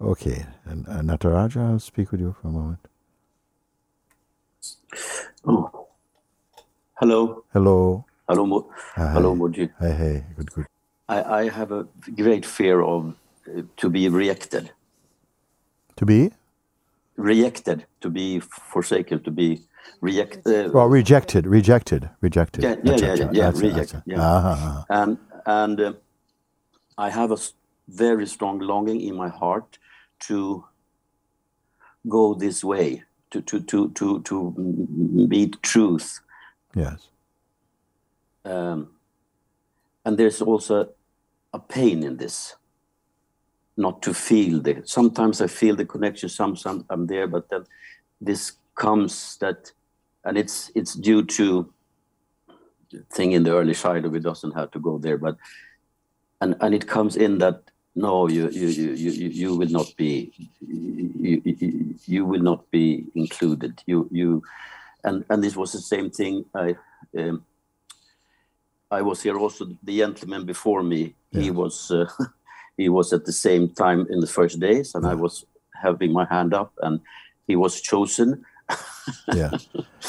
Okay, and uh, Nataraja, I'll speak with you for a moment. Oh, hello, Hello. hello, Mo- Hi. hello, Mooji. Hey, hey, good, good. I, I have a great fear of uh, to be rejected, To be? rejected, to be forsaken, to be rejected. Well, rejected, rejected, rejected. Yeah, yeah, yeah, yeah, yeah, acha, reject, acha. yeah. Ah, ah, ah. and and uh, I have a very strong longing in my heart to go this way, to to to to to meet truth. Yes. Um, and there's also a pain in this, not to feel the. Sometimes I feel the connection. Sometimes I'm there, but then this comes that, and it's it's due to thing in the early childhood. We doesn't have to go there, but and and it comes in that no, you you you you you will not be you, you, you will not be included. You you and and this was the same thing. I um, I was here also. The gentleman before me, he was uh, he was at the same time in the first days, and I was having my hand up, and he was chosen. Yeah.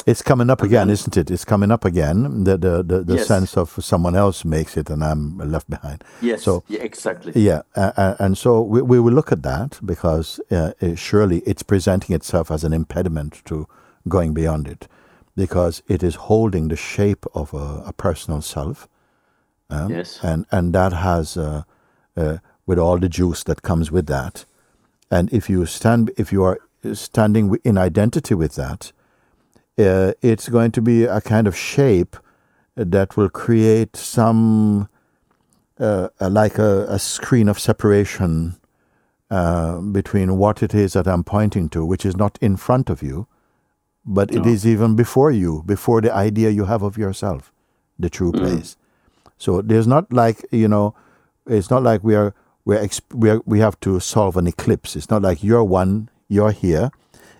It's coming up again, isn't it? It's coming up again. The the the, the Yes. sense of someone else makes it and I'm left behind. Yes, So- yeah, exactly. Yeah, uh, uh, and so we, we will look at that because uh, uh, surely it's presenting itself as an impediment to going beyond it, because it is holding the shape of a, a personal self, um, Yes. and and that has uh, uh, with all the juice that comes with that, and if you stand if you are standing in identity with that, uh, it's going to be a kind of shape that will create some uh, like a, a screen of separation uh, between what it is that I'm pointing to, which is not in front of you, but it No. is even before you, before the idea you have of yourself, the true place. So there's not like you know, it's not like we are we're, exp- we are we have to solve an eclipse. It's not like you're one, you're here,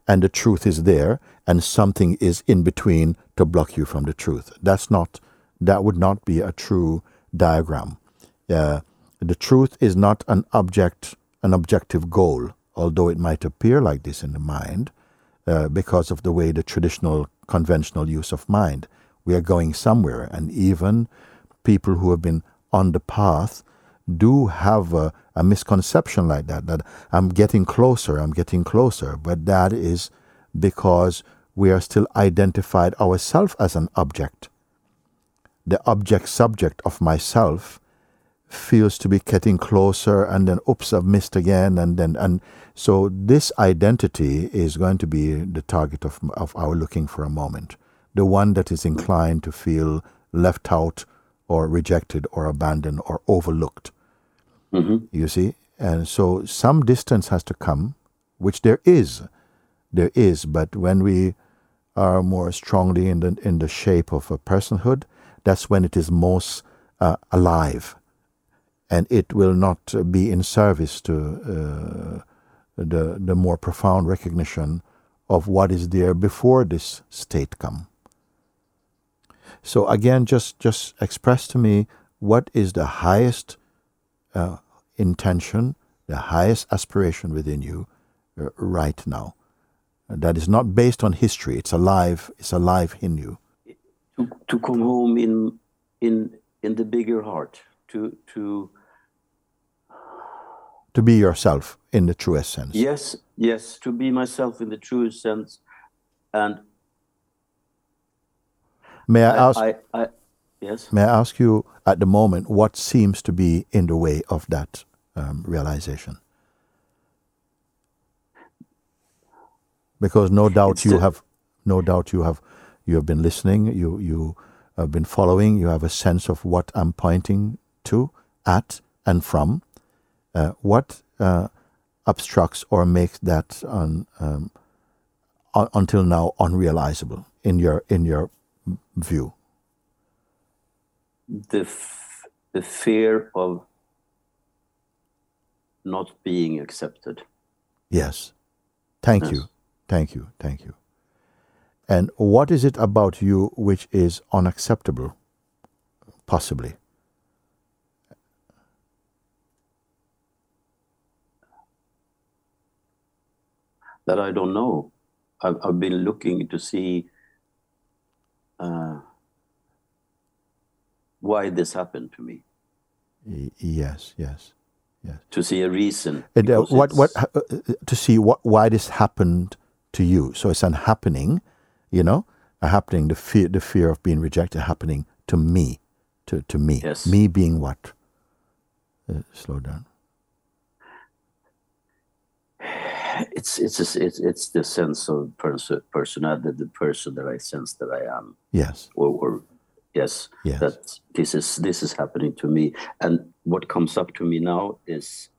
and the truth is there, and something is in between to block you from the truth. That's not that would not be a true diagram. Uh, the truth is not an object, an objective goal, although it might appear like this in the mind, uh, because of the way the traditional conventional use of mind. We are going somewhere, and even people who have been on the path do have a, a misconception like that that I'm getting closer, I'm getting closer, but that is because we are still identified ourselves as an object. The object subject of myself feels to be getting closer and then oops I've missed again and then and so this identity is going to be the target of of our looking for a moment. The one that is inclined to feel left out or rejected or abandoned or overlooked Mhm. you see and so some distance has to come which there is there is but when we are more strongly in the in the shape of a personhood that's when it is most uh, alive and it will not be in service to uh, the the more profound recognition of what is there before this state come. So again, just just express to me what is the highest uh, intention, the highest aspiration within you uh, right now. That is not based on history. It's alive. It's alive in you. to, to come home in in in the bigger heart to to To be yourself in the truest sense. yes yes to be myself in the truest sense and May I I, ask? I, I yes May I ask you at the moment what seems to be in the way of that um, realization? Because no doubt It's you the- have, no doubt you have, you have been listening. You you have been following. You have a sense of what I'm pointing to, at, and from. Uh, what uh, obstructs or makes that un, um, un, until now unrealizable in your in your view? the f- the fear of not being accepted Yes. Thank Yes. you. Thank you. Thank you. And what is it about you which is unacceptable? Possibly. that I don't know. I've, I've been looking to see uh, why this happened to me. Y- yes, yes, yes. To see a reason. And, uh, what, what, uh, uh, to see what, why this happened to you. So it's an happening, you know, a happening, the fear, the fear of being rejected happening to me, to, to me. Yes. Me being what? Uh, slow down. it's it's just, it's it's the sense of person personality, the person that I sense that I am, Yes, or, or yes, yes. that this is this is happening to me, and what comes up to me now is,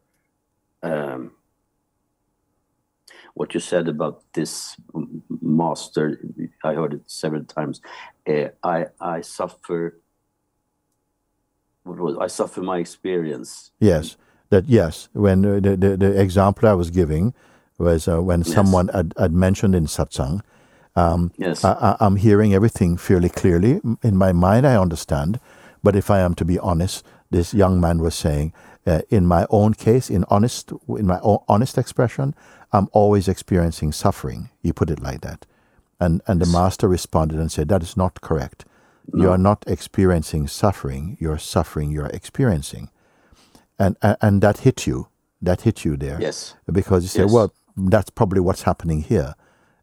um, what you said about this master. I heard it several times. Uh, I I suffer. What was I suffer my experience? Yes, that yes. When uh, the, the the example I was giving was uh, when Yes. someone had, had mentioned in satsang, Yes. I, I'm hearing everything fairly clearly in my mind. I understand, but if I am to be honest, this young man was saying, uh, in my own case, in honest, in my own honest expression, I'm always experiencing suffering. You put it like that, and and the master responded and said, that is not correct. You are not experiencing suffering. You're suffering. You're experiencing, and and, and that hit you. That hit you there yes. because you say, Yes. well, that's probably what's happening here.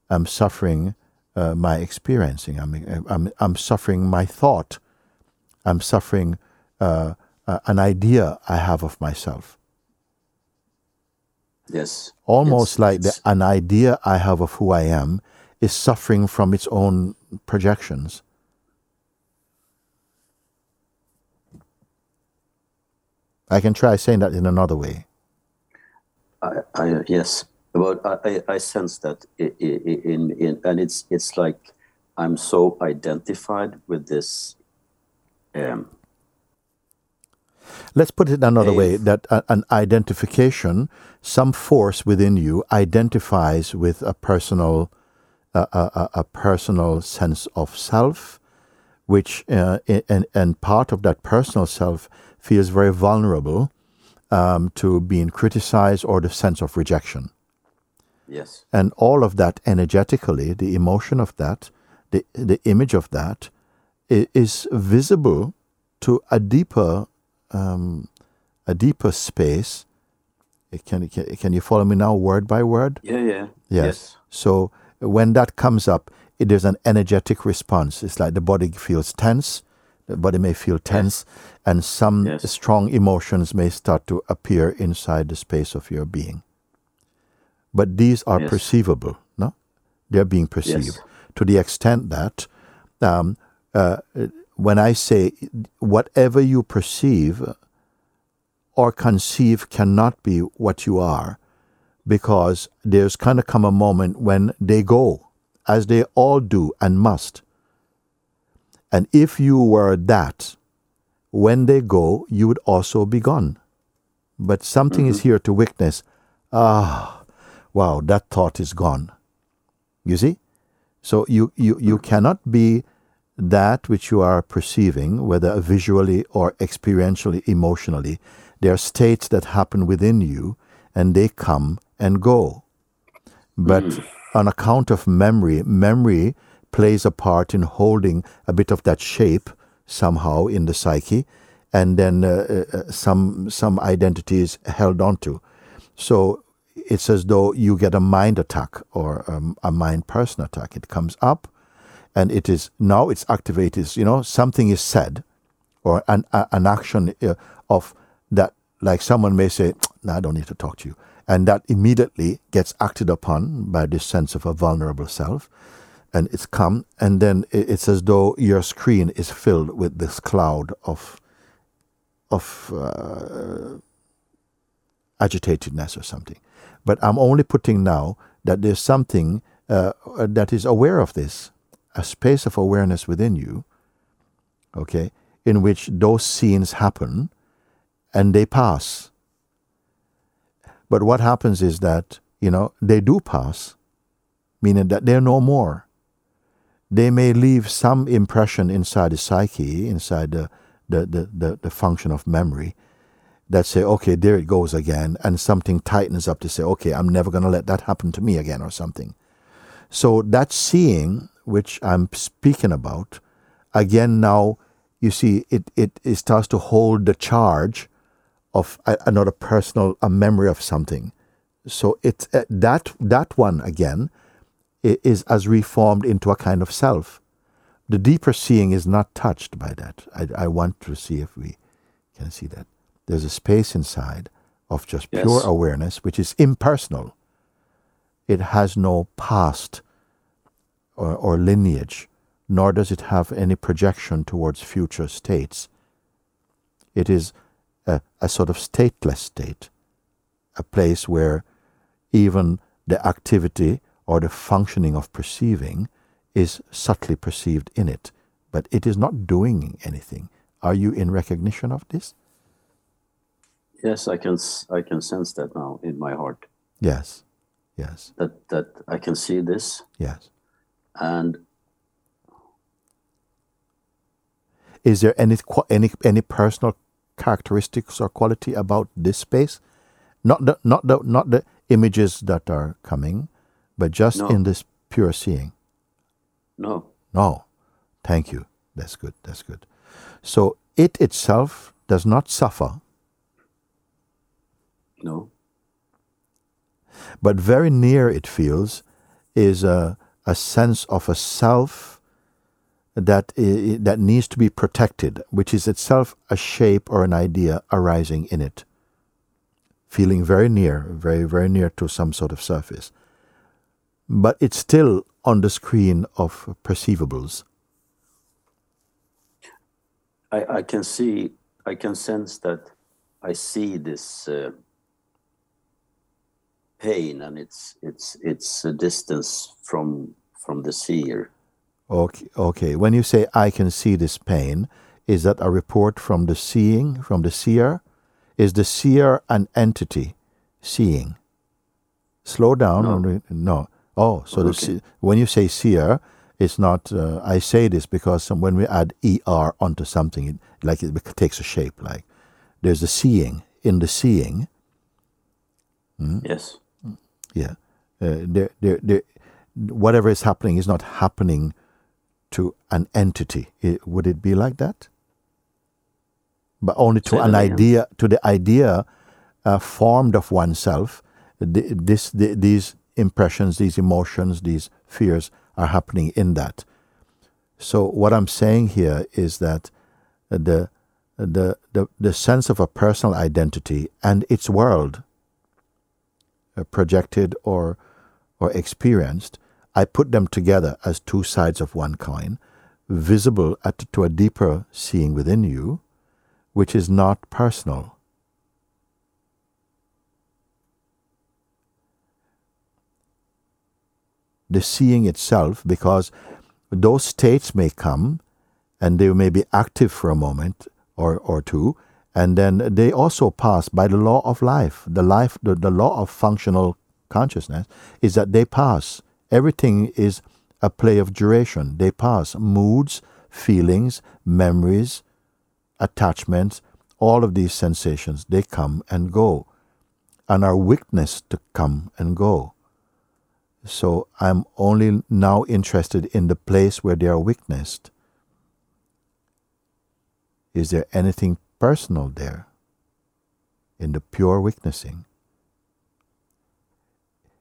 I'm suffering uh, my experiencing. I'm, I'm, I'm suffering my thought. I'm suffering uh, uh, an idea I have of myself. Yes. Almost Yes, like the, an idea I have of who I am is suffering from its own projections. I can try saying that in another way. I, I yes, but I, I, I sense that i- i- i- in, in and it's it's like I'm so identified with this. Um, Let's put it another way that a, an identification, some force within you identifies with a personal, a, a, a- a personal sense of self, which uh, and, and part of that personal self feels very vulnerable um, to being criticized or the sense of rejection. Yes, And all of that energetically, the emotion of that, the, the image of that, is visible to a deeper, um, a deeper space. Eh, Can, can, can you follow me now, word by word? yeah, yeah, Yes. So when that comes up, it, there's an energetic response. It's like the body feels tense, the body may feel tense, and some Yes. strong emotions may start to appear inside the space of your being. But these are Yes. perceivable, no? They're being perceived Yes. to the extent that um, uh, when I say whatever you perceive or conceive cannot be what you are, because there's kind of come a moment when they go, as they all do and must. And if you were that, when they go, you would also be gone. But something is here to witness. Ah, wow, that thought is gone. You see? So you, you, you cannot be that which you are perceiving, whether visually or experientially, emotionally. There are states that happen within you and they come and go. But on account of memory, memory plays a part in holding a bit of that shape somehow in the psyche, and then uh, uh, some some identity is held onto. So it's as though you get a mind attack or um, a mind person attack. It comes up, and it is now it's activated. You know, something is said, or an a, an action uh, of that. Like someone may say, "No, I don't need to talk to you," and that immediately gets acted upon by this sense of a vulnerable self, and it's come, and then it's as though your screen is filled with this cloud of of uh, agitatedness or something. But I'm only putting now that there's something uh, that is aware of this, a space of awareness within you, okay, in which those scenes happen and they pass. But what happens is that, you know, they do pass, meaning that they're no more. They may leave some impression inside the psyche, inside the, the, the, the, the function of memory, that say, okay, there it goes again, and something tightens up to say, okay, I'm never going to let that happen to me again, or something. So that seeing, which I'm speaking about, again now, you see, it, it, it starts to hold the charge of a, another personal, a memory of something. So it uh, that that one again is as reformed into a kind of self. The deeper seeing is not touched by that. I, I want to see if we can see that. There's a space inside of just yes. pure awareness, which is impersonal. It has no past or, or lineage, nor does it have any projection towards future states. It is a, a sort of stateless state, a place where even the activity or the functioning of perceiving is subtly perceived in it, but it is not doing anything. Are you in recognition of this? Yes, I can. I can sense that now in my heart. Yes, yes. That that I can see this. Yes. And is there any any any personal characteristics or quality about this space? Not the not the not the images that are coming, but just no. in this pure seeing. No. No. Thank you. That's good. That's good. So it itself does not suffer. No. But very near it feels is a, a sense of a self that, that needs to be protected, which is itself a shape or an idea arising in it feeling very near, very, very near to some sort of surface. But it's still on the screen of perceivables. I, I can see, I can sense that I see this uh, pain and it's it's it's a distance from from the seer. Okay, okay. When you say I can see this pain, is that a report from the seeing, from the seer, is the seer an entity seeing? Slow down. No. no. Oh, so okay. the, when you say seer, it's not. Uh, I say this because when we add er onto something, it, like it takes a shape. Like there's the seeing in the seeing. Hmm? Yes. Yeah. Uh, whatever is happening is not happening to an entity. It, would it be like that? but only to an idea, to the idea uh, formed of oneself. The, this, the, these impressions, these emotions, these fears are happening in that. So what I'm saying here is that the the the, the sense of a personal identity and its world, Uh, projected or or experienced, I put them together as two sides of one coin, visible at, to a deeper seeing within you, which is not personal. The seeing itself, because those states may come and they may be active for a moment or, or two, and then they also pass by the law of life. The life, the, the law of functional consciousness is that they pass. Everything is a play of duration. They pass. Moods, feelings, memories, attachments, all of these sensations, they come and go and are witnessed to come and go. So I'm only now interested in the place where they are witnessed. Is there anything personal there in the pure witnessing?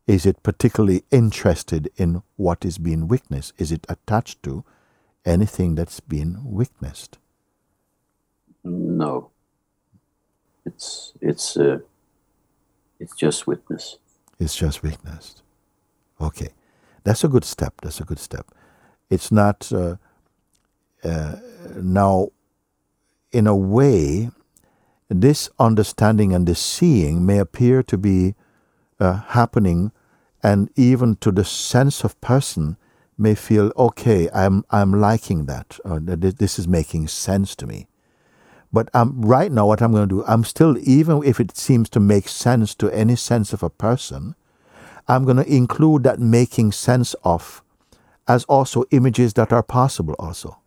Is it particularly interested in what is being witnessed? Is it attached to anything that's being witnessed? No. It's it's uh, it's just witness. It's just witnessed. Okay, that's a good step. That's a good step. It's not uh, uh, now. In a way, this understanding and this seeing may appear to be uh, happening, and even to the sense of person may feel okay. I'm I'm liking that. Or this is making sense to me. But um, right now, what I'm going to do, I'm still, even if it seems to make sense to any sense of a person, I'm going to include that making sense of as also images that are possible also.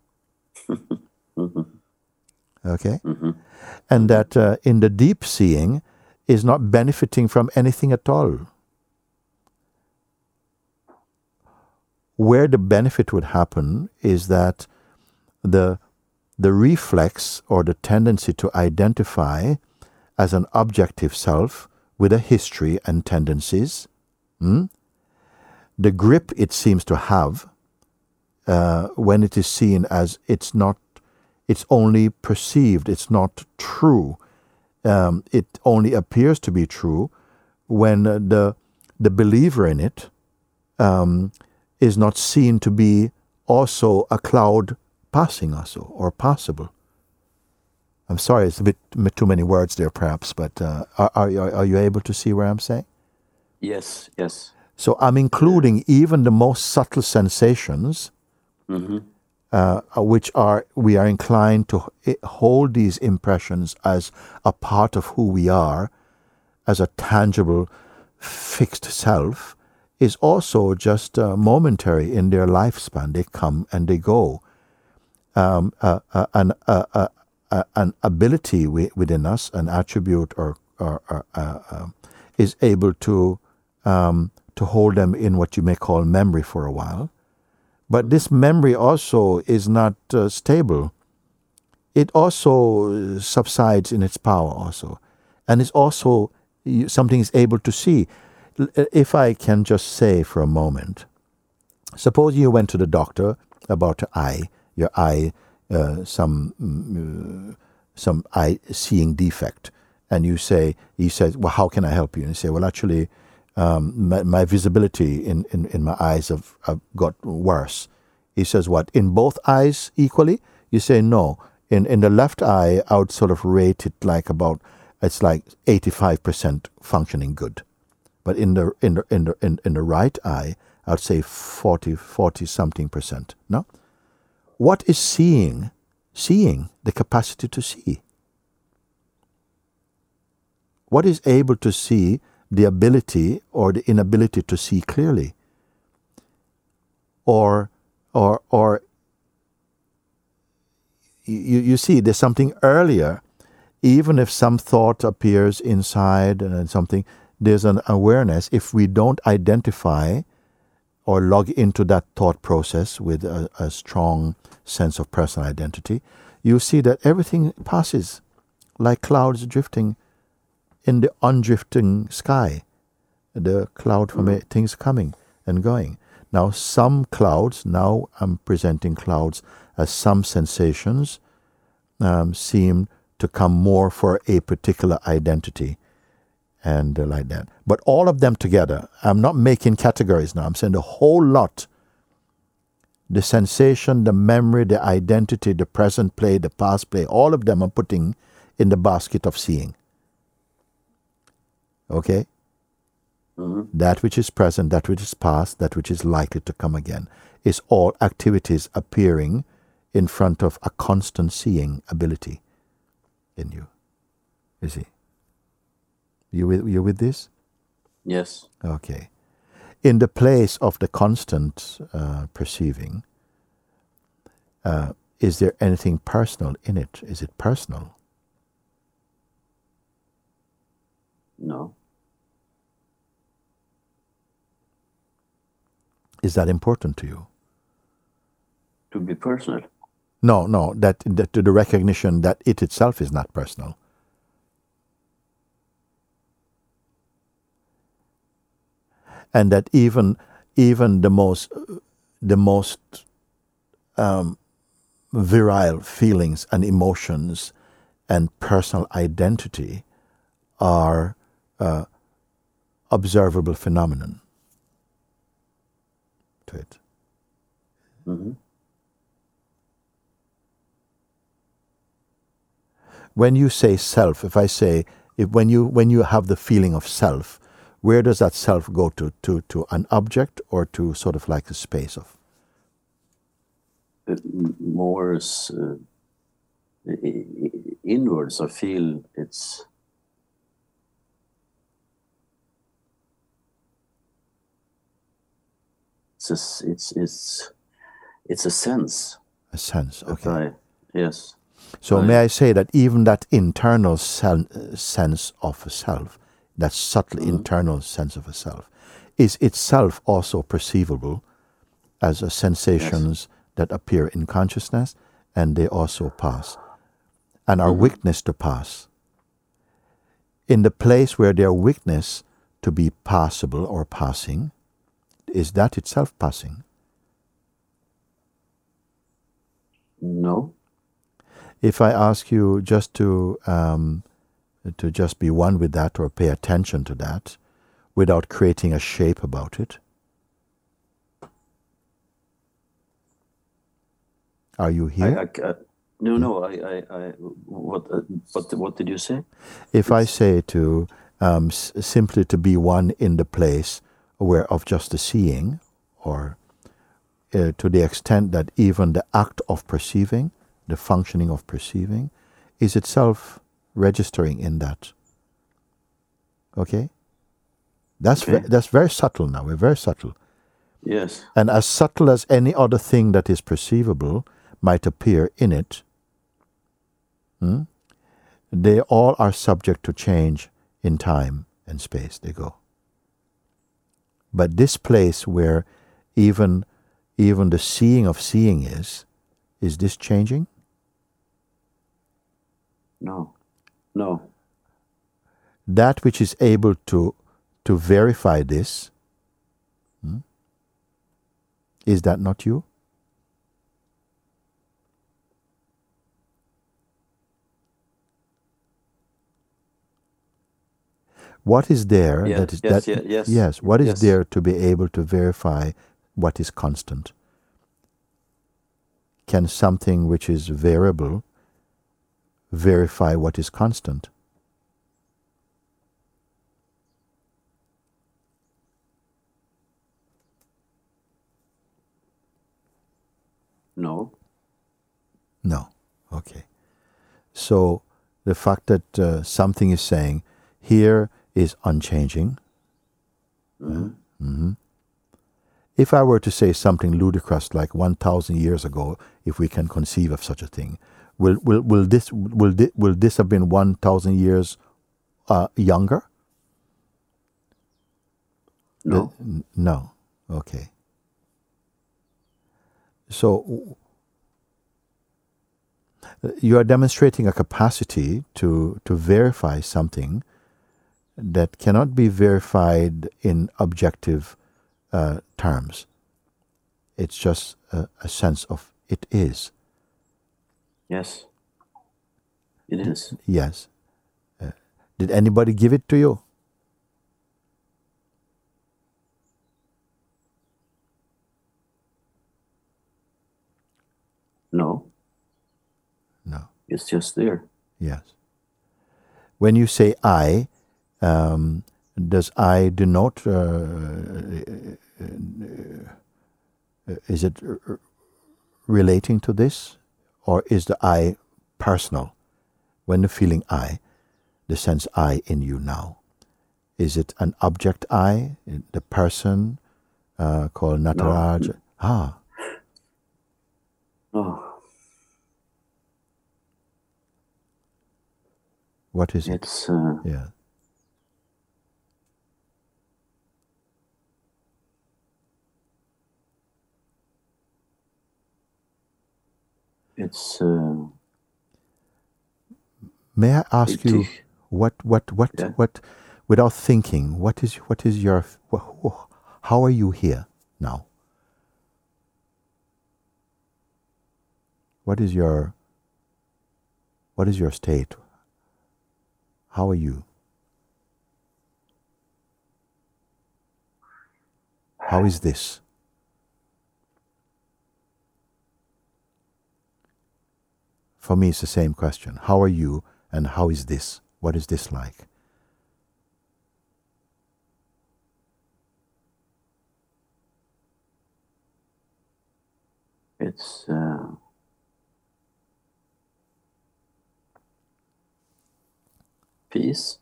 Okay? hmm And that uh, in the deep seeing is not benefiting from anything at all. Where the benefit would happen is that the, the reflex or the tendency to identify as an objective self with a history and tendencies, hmm, the grip it seems to have uh, when it is seen as it's not, it's only perceived, it's not true. Um, it only appears to be true when uh, the the believer in it um, is not seen to be also a cloud passing also or possible. I'm sorry, it's a bit too many words there, perhaps, but uh, are, are, you- are you able to see where I'm saying? Yes, yes. So I'm including even the most subtle sensations, hmm uh, which are we are inclined to hold these impressions as a part of who we are, as a tangible, fixed self, is also just uh, momentary in their lifespan. They come and they go. Um, uh, uh, an, uh, uh, uh, an ability within us, an attribute, or, or, or uh, um is able to um, to hold them in what you may call memory for a while. But this memory also is not uh, stable. It also uh, subsides in its power, also, and is also something is able to see. Uh, If I can just say for a moment, suppose you went to the doctor about your eye, your eye, uh, some mm, uh, some eye seeing defect, and you say, he says, well, how can I help you? And you say, well, actually, um, my, my visibility in, in, in my eyes have, have got worse. He says, what, in both eyes equally? You say, no. In, in the left eye, I would sort of rate it like about, it's like 85% functioning good. But in the, in the, in the, in, in the right eye, I would say 40, 40 something percent. No? What is seeing? Seeing, the capacity to see. What is able to see the ability or the inability to see clearly? Or, or, or you, you see, there's something earlier. Even if some thought appears inside and something, there's an awareness. If we don't identify or log into that thought process with a, a strong sense of personal identity, you see that everything passes like clouds drifting in the undrifting sky. The cloud things coming and going. Now, some clouds, now I'm presenting clouds as some sensations um, seem to come more for a particular identity and uh, like that. But all of them together, I'm not making categories now, I'm saying the whole lot the sensation, the memory, the identity, the present play, the past play, all of them I'm putting in the basket of seeing. Okay? hmm That which is present, that which is past, that which is likely to come again, is all activities appearing in front of a constant seeing ability in you. You see? You with, you with this? Yes. Okay. In the place of the constant uh, perceiving, uh, is there anything personal in it? Is it personal? No. Is that important to you? To be personal. No, no, that, that to the recognition that it itself is not personal. And that even even the most the most um, virile feelings and emotions and personal identity are uh, observable phenomenon to it. hmm when you say self, if I say if when you when you have the feeling of self, where does that self go to? To to an object or to sort of like a space of? It more is, uh, inwards. I feel it's it's a, it's it's it's a sense A sense. Okay. I yes So Right. may I say that even that internal sen- uh, sense of a self, that subtle Mm-hmm. internal sense of a self, is itself also perceivable as a sensations that appear in consciousness and they also pass and are witnessed to pass. In the place where they are witnessed to be passable or passing, is that itself passing? No. If I ask you just to um, to just be one with that or pay attention to that, without creating a shape about it, are you I, here? I, no, no. I, I, I what, uh, what, what did you say? if I say to um, s- simply to be one in the place where of just the seeing, or uh, to the extent that even the act of perceiving, the functioning of perceiving, is itself registering in that. Okay, that's ve- that's very subtle now. We're very subtle, Yes. and as subtle as any other thing that is perceivable might appear in it. hmm, They all are subject to change in time and space. They go. But this place where even even the seeing of seeing is, is this changing? No. No. That which is able to to verify this, hmm, is that not you? What is there Yeah, that is yes, that yes, yes, what is yes. there to be able to verify what is constant? Can something which is variable verify what is constant? No. No. Okay. So the fact that uh, something is saying here is unchanging. Mhm. If I were to say something ludicrous like 1,000 years ago, if we can conceive of such a thing, will, will, will, this, will, thi- will this have been 1,000 years uh, younger? No. N- No. Okay. So you are demonstrating a capacity to, to verify something that cannot be verified in objective uh, terms. It's just a, a sense of it is. Yes. It is. Yes. Uh, did anybody give it to you? No. No. It's just there. Yes. When you say I, um, does I denote, uh, uh, is it relating to this? Or is the I personal? When the feeling I, the sense I in you now, is it an object I, the person uh, called Nataraj? Ah, Oh, what is it? it's uh, Yeah. It's uh, May I ask you what what what Yeah. what without thinking what is what is your how are you here now? What is your what is your state? How are you? How is this? For me, it's the same question. How are you and how is this? What is this like? it's uh, peace.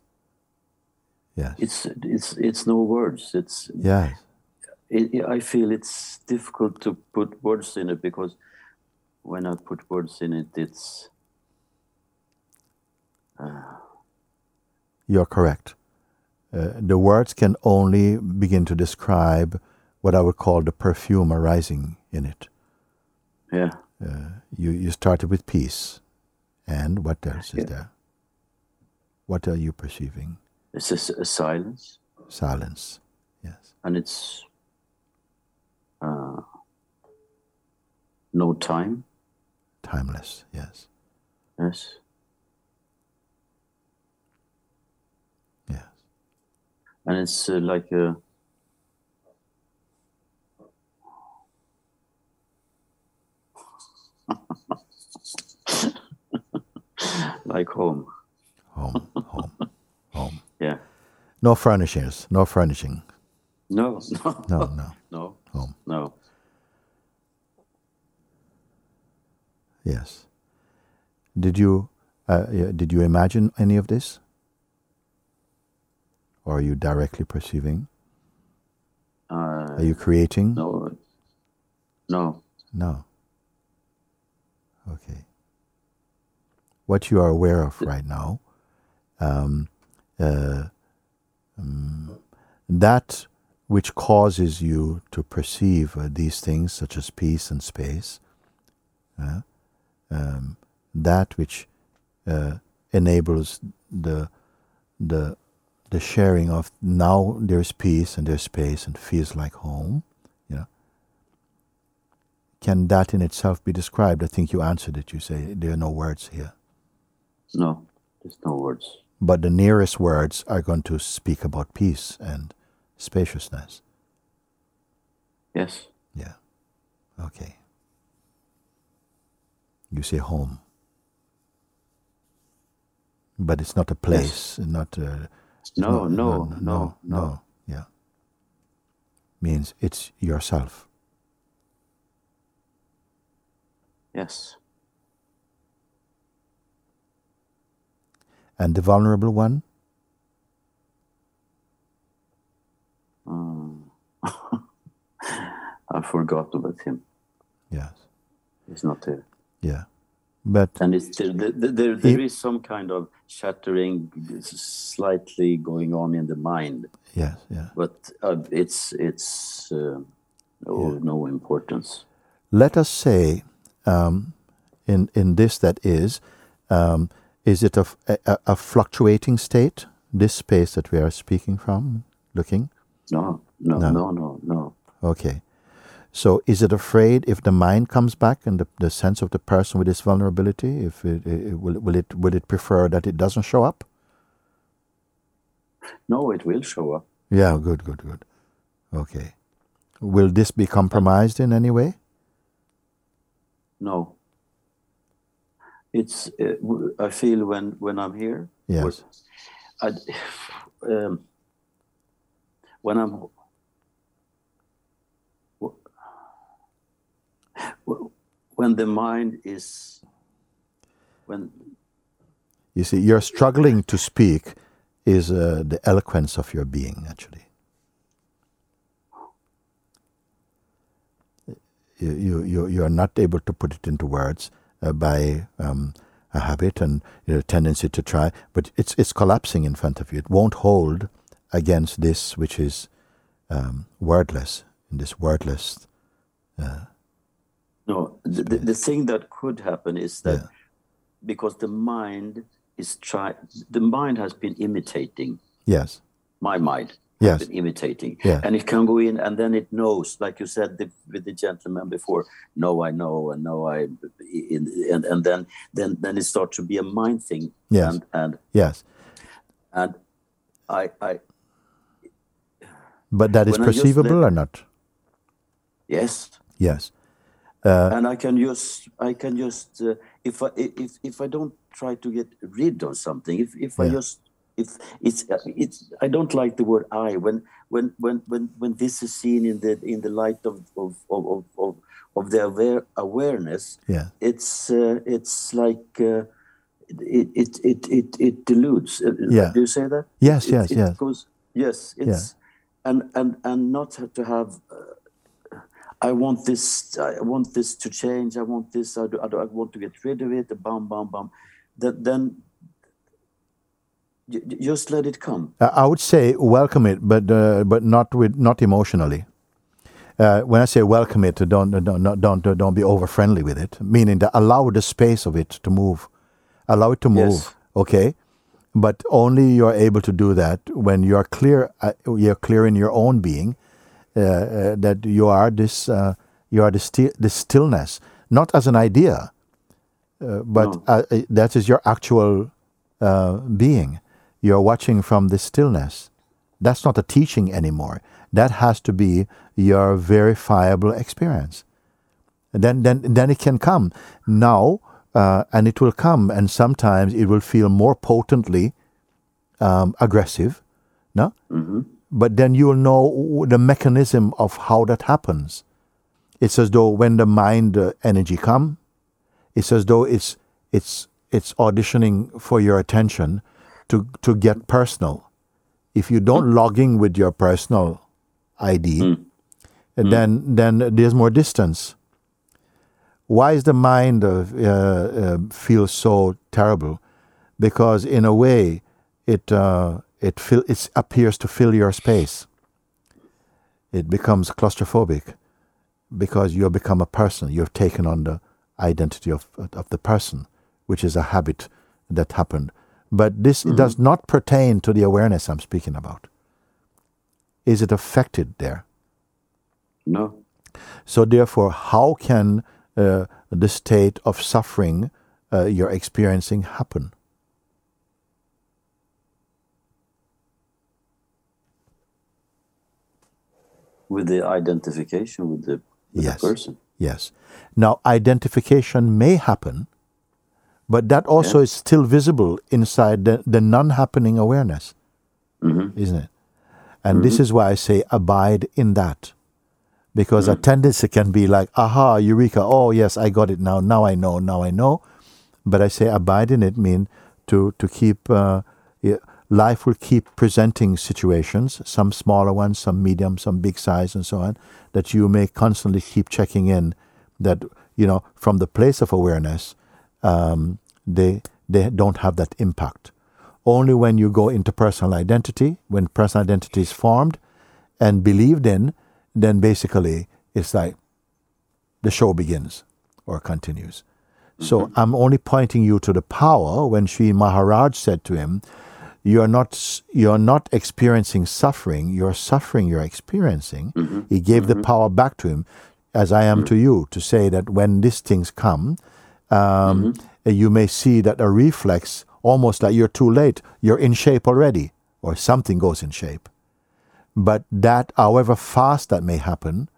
Yes. It's it's it's no words. It's it, it- I feel it's difficult to put words in it because when I put words in it, it's. Uh, You're correct. Uh, the words can only begin to describe what I would call the perfume arising in it. Yeah. Uh, you, you started with peace. And what else yeah. is there? What are you perceiving? It's just a silence. Silence, yes. And it's uh, no time. Timeless. Yes. Yes. Yes. And it's uh, like a like home. Home. Home. Home. Yeah. No furnishings. No furnishing. No, no, No, no. no, Home. no. Yes. Did you uh, did you imagine any of this? Or are you directly perceiving? Uh, Are you creating? no, no. No. Okay. What you are aware of right now, um, uh, um, that which causes you to perceive uh, these things, such as peace and space, uh, um, that which uh, enables the the the sharing of now there's peace and there's space and feels like home, you know. Can that in itself be described? I think you answered it. You say there are no words here. No, there's no words. But the nearest words are going to speak about peace and spaciousness. Yes, Yeah. Okay. You say home. But it's not a place, not a. No, not- no, no, no, no. Yeah. Means it's yourself. yes. And the vulnerable one? Mm. I forgot about him. Yes. He's not there. Yeah. But And it's there, there, there, there is some kind of shattering slightly going on in the mind, yes, yeah. but uh, it's it's uh, no, no importance. let us say um, in in this that is um, is it a a fluctuating state this space that we are speaking from looking No, no, No. no, no, no. okay so is it afraid if the mind comes back and the, the sense of the person with this vulnerability if it, it, will, will it will it prefer that it doesn't show up No, it will show up. yeah good good good okay will this be compromised in any way No. It's uh, I feel when when I'm here. Yes. I, um, when I'm when the mind is when You see, you're struggling to speak is uh, the eloquence of your being, actually. You, you, you, are not able to put it into words uh, by um, a habit and you know, tendency to try, but it's, it's collapsing in front of you. It won't hold against this which is um, wordless, in this wordless. No the, the, the thing that could happen is that Yeah. because the mind is try the mind has been imitating Yes, my mind Yes. been imitating Yeah. and it can go in and then it knows like you said the, with the gentleman before no i know and no i in, and, and then then then it starts to be a mind thing Yes. and and yes. and i i But that is When I just perceivable let- or not? yes Yes. And i can just i can just uh, if i if if i don't try to get rid of something if if i just if it's uh, it's i don't like the word i when when when when when this is seen in the in the light of of of of, of, of the aware awareness Yeah. it's uh, it's like uh, it, it it it it deludes Uh, Yeah. do you say that Yes, it, yes, it yes. goes yes it's and and and not to have uh, I want this. I want this to change. I want this. I, do, I, do, I want to get rid of it. Bam, bam, bam. That then, just let it come. Uh, I would say welcome it, but uh, but not with not emotionally. Uh, when I say welcome it, don't don't don't don't, don't be over friendly with it. Meaning that allow the space of it to move, allow it to move. Yes. Okay, but only you're able to do that when you're clear. Uh, you're clear in your own being that you are this. Uh, you are the sti- the stillness, not as an idea, uh, but No. uh, uh, that is your actual uh, being. You're watching from the stillness. That's not a teaching anymore. That has to be your verifiable experience. Then, then, then it can come now, uh, and it will come, and sometimes it will feel more potently um, aggressive, no? hmm But then you'll know the mechanism of how that happens. It's as though when the mind uh, energy come, it's as though it's it's it's auditioning for your attention to to get personal. If you don't log in with your personal ID, then then there's more distance. Why is the mind uh, uh, uh, feel so terrible? Because in a way, it uh, it fill, it appears to fill your space. It becomes claustrophobic because you have become a person. You have taken on the identity of of the person, which is a habit that happened. But this does not pertain to the awareness I'm speaking about. Is it affected there? No. So therefore, how can uh, the state of suffering uh, you're experiencing happen? With the identification with the, with Yes. the person. Yes. Now, identification may happen, but that also is still visible inside the, the non happening awareness, hmm isn't it? And this is why I say abide in that. Because a tendency can be like, aha, eureka, oh, yes, I got it now. Now I know, now I know. But I say abide in it mean to, to keep, uh, yeah, life will keep presenting situations, some smaller ones, some medium, some big size, and so on, that you may constantly keep checking in that, you know, from the place of awareness, um, they, they don't have that impact. Only when you go into personal identity, when personal identity is formed and believed in, then basically it's like the show begins or continues. So I'm only pointing you to the power when Sri Maharaj said to him, "You are not you are not experiencing suffering. You are suffering. You're experiencing." Mm-hmm. He gave the mm-hmm. power back to him, as I am mm-hmm. to you, to say that when these things come, um, uh, you may see that a reflex, almost like you're too late. You're in shape already, or something goes in shape. But that, however fast that may happen,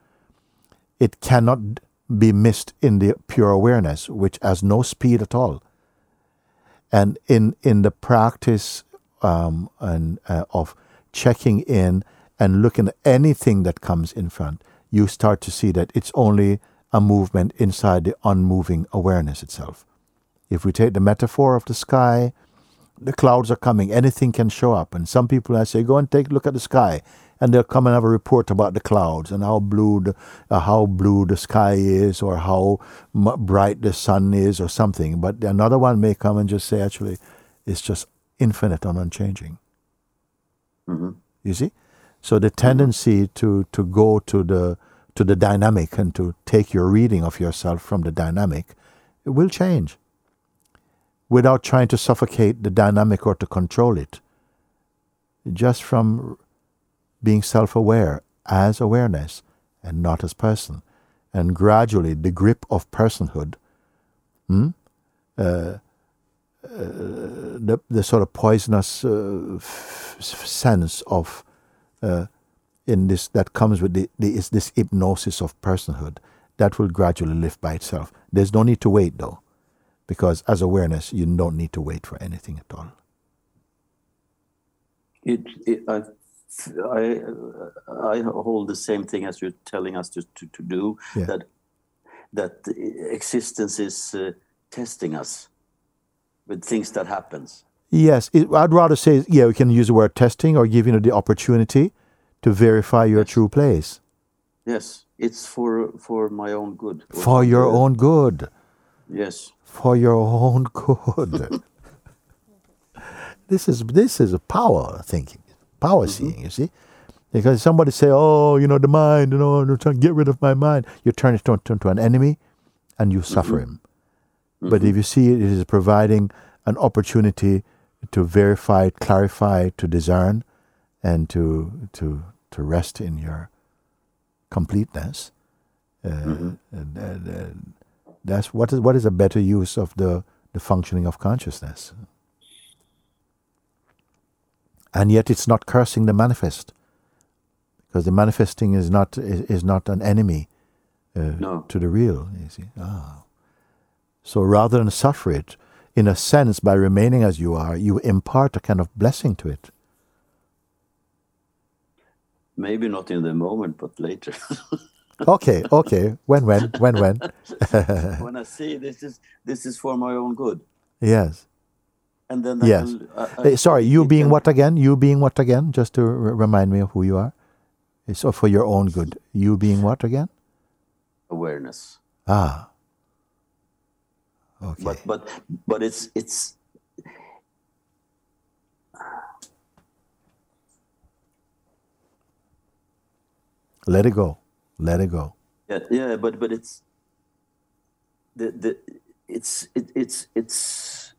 it cannot be missed in the pure awareness, which has no speed at all. And in in the practice um, and uh, of checking in and looking at anything that comes in front, you start to see that it's only a movement inside the unmoving awareness itself. If we take the metaphor of the sky, the clouds are coming. Anything can show up. And some people, I say, go and take a look at the sky, and they'll come and have a report about the clouds and how blue the, uh, how blue the sky is, or how m- bright the sun is, or something. But another one may come and just say, actually, it's just infinite and unchanging. hmm You see, so the tendency to to go to the to the dynamic and to take your reading of yourself from the dynamic, it will change without trying to suffocate the dynamic or to control it. Just from being self-aware as awareness and not as person, and gradually the grip of personhood, hmm, uh, the, the sort of poisonous uh, sense of uh, in this that comes with the, the is this hypnosis of personhood that will gradually lift by itself. There's no need to wait though, because as awareness you don't need to wait for anything at all. It, it, I, I, I hold the same thing as you're telling us to, to, to do. Yeah. That that existence is uh, testing us with things that happens. Yes, it, I'd rather say yeah we can use the word testing or giving you the opportunity to verify your true place Yes, it's for for my own good. or for your own good. Yes. for your own good. this is this is a power thinking, power mm-hmm. seeing. You see, because somebody say, "Oh, you know, the mind, you know, to get rid of my mind," you turn it into, into an enemy, and you suffer mm-hmm. him. But if you see it, it is providing an opportunity to verify, clarify, to discern, and to to to rest in your completeness, uh, and, and, and that's what is what is a better use of the the functioning of consciousness. And yet, it's not cursing the manifest, because the manifesting is not is, is not an enemy uh, No. to the real. You see, ah. So rather than suffer it, in a sense, by remaining as you are, you impart a kind of blessing to it. Maybe not in the moment, but later. Okay, okay. When, when, when, when? when I see this is this is for my own good, yes. and then I Yes. I- I- Eh, sorry, you being what again? You being what again? Just to r- remind me of who you are. Eh, So for your own good. You being what again? awareness. Ah. Okay. But but but it's it's Let it go. Let it go. yeah, yeah but but it's the the it's it, it's it's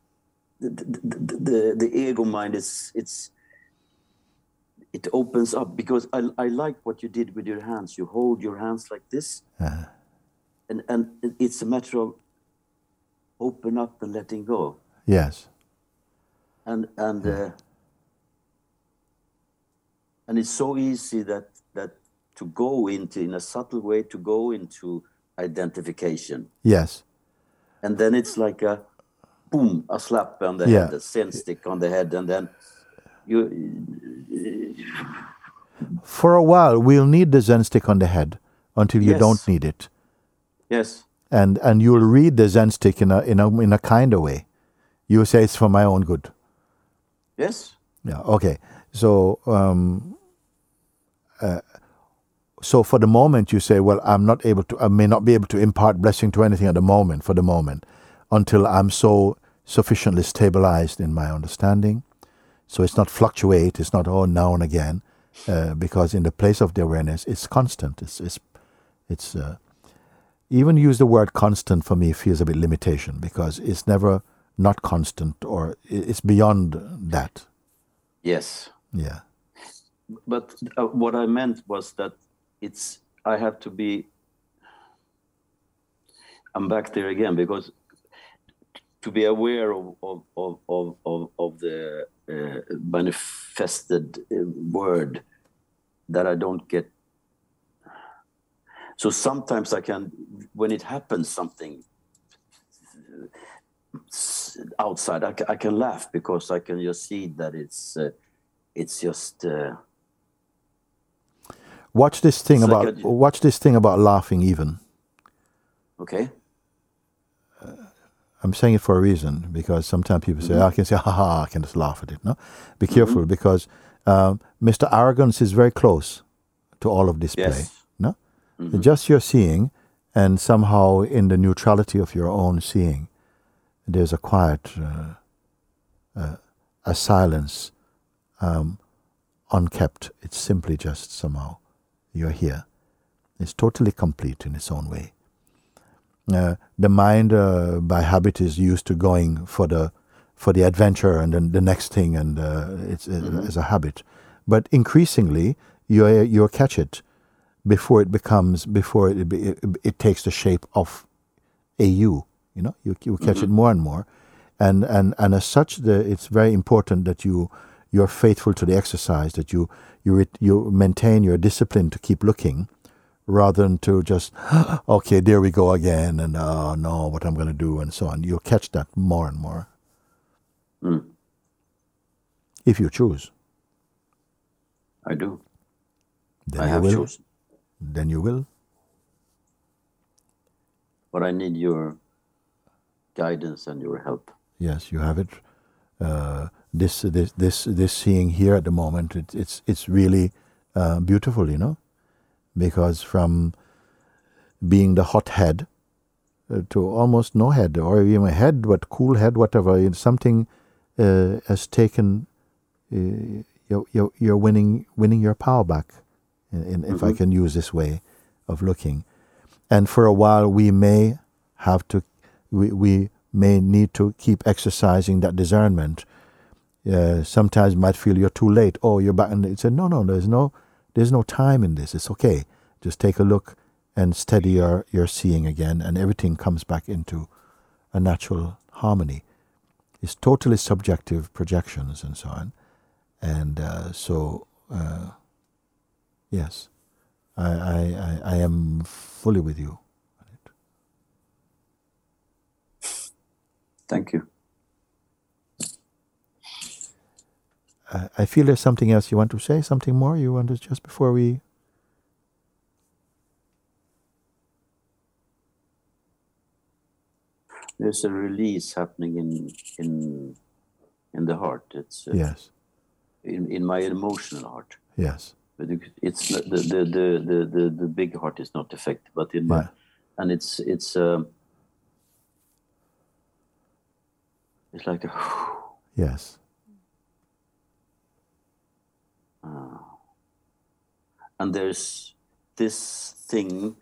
the, the, the, the ego mind is it's it opens up because I, I like what you did with your hands you hold your hands like this Uh, and and it's a matter of open up and letting go yes. and and uh, and it's so easy that that to go into in a subtle way to go into identification Yes. and then it's like a boom a slap on the Yeah. head a Zen stick on the head and then you For a while, we'll need the Zen stick on the head until you Yes. don't need it. yes And and you'll read the Zen stick in a in a in a kinder way. You say it's for my own good. yes Yeah. Okay. So, um, uh, so for the moment, you say, "Well, I'm not able to. I may not be able to impart blessing to anything at the moment. For the moment, until I'm so sufficiently stabilized in my understanding, so it's not fluctuate. It's not oh now and again, uh, because in the place of the awareness, it's constant. It's it's it's. Uh, even use the word constant for me feels a bit limitation because it's never not constant or it's beyond that. yes Yeah. but uh, what i meant was that it's i have to be i'm back there again because to be aware of of of of, of, of the uh, manifested uh, word that i don't get so sometimes i can when it happens something outside I, I can laugh because i can just see that it's uh, it's just uh, Watch this thing It's like about a- watch this thing about laughing even. okay I'm saying it for a reason because sometimes people say, I can say, ha ha, I can just laugh at it. No? Be careful because um, Mr. Arrogance is very close to all of this play. No? Just your seeing, and somehow in the neutrality of your own seeing, there's a quiet, uh, uh, a silence, um, unkept. It's simply just somehow you're here. It's totally complete in its own way. Uh, the mind, uh, by habit, is used to going for the for the adventure and then the next thing, and uh, it's uh, as a habit. But increasingly, you you catch it before it becomes before it, it it takes the shape of a you. You know, you you catch it more and more, and and and as such, the, it's very important that you you're faithful to the exercise, that you you you maintain your discipline to keep looking, rather than to just okay, there we go again, and oh no, what I'm going to do, and so on. You'll catch that more and more Mm, if you choose. i do Then i have will. chosen Then you will. but i need your guidance and your help Yes, you have it. Uh, this this this this seeing here at the moment, it, it's it's really uh, beautiful, you know, because from being the hot head uh, to almost no head, or even a head, but cool head, whatever, something uh, has taken uh, you're, you're, you're winning winning your power back, in, in, if I Mm-hmm. can use this way of looking. And for a while, we may have to, we, we may need to keep exercising that discernment. Uh, sometimes you might feel you're too late. Oh, you're back, and it's a no, no. There's no, there's no time in this. It's okay. Just take a look and steady your your seeing again, and everything comes back into a natural harmony. It's totally subjective projections and so on. And uh, so, uh, yes, I, I, I, I am fully with you. Thank you. I, I feel there's something else you want to say, something more you want to just before we. There's a release happening in in in the heart. It's uh, Yes, in, in my emotional heart. yes, it's the, the, the, the, the, big heart is not affected, but in my and it's it's um, it's like a, yes, and there's this thing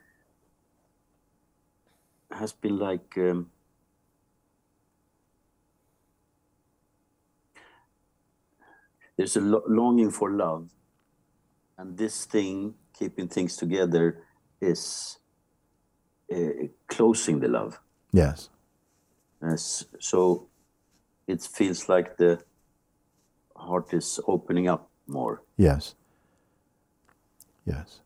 has been like um, there's a lo- longing for love and this thing keeping things together is uh, closing the love yes, Yes, so it feels like the heart is opening up more yes, yes.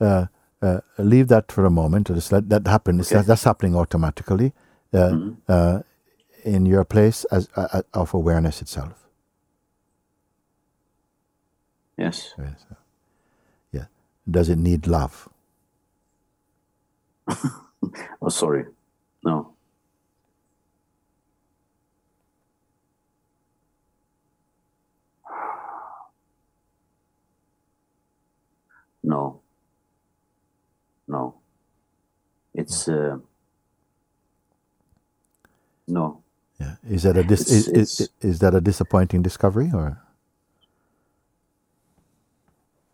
Uh, uh, leave that for a moment. Just let that happen. Okay. that- that's happening automatically uh, uh, in your place as uh, of awareness itself. yes Yes. Does it need love? oh sorry. No. No. No. It's uh, no. Yeah. Is that a dis- It's- is, is, is that a disappointing discovery or?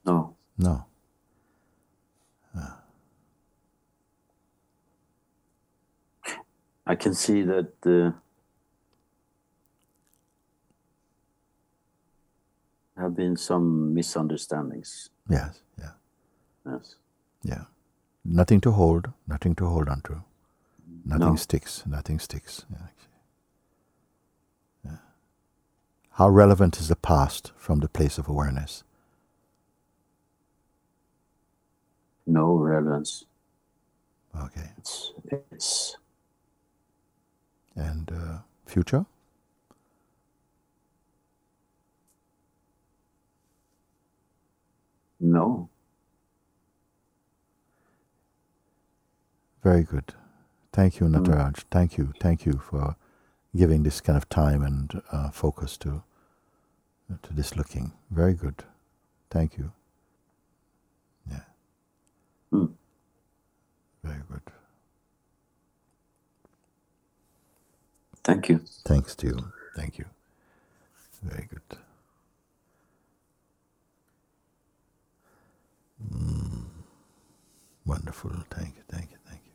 No. No? I can see that uh, have been some misunderstandings Yes. Yeah. yes Yeah. Nothing to hold. Nothing to hold on to. Nothing No. sticks. Nothing sticks. Yeah. actually. Yeah. How relevant is the past from the place of awareness? no relevance Okay. it's it's And uh, future? no Very good. Thank you, Nataraj. Thank you. Thank you for giving this kind of time and uh, focus to to this looking. Very good. Thank you. Yeah. Mm. Very good. Thank you. Thanks to you. Thank you. Very good. Mm. Wonderful. Thank you. Thank you. Thank you.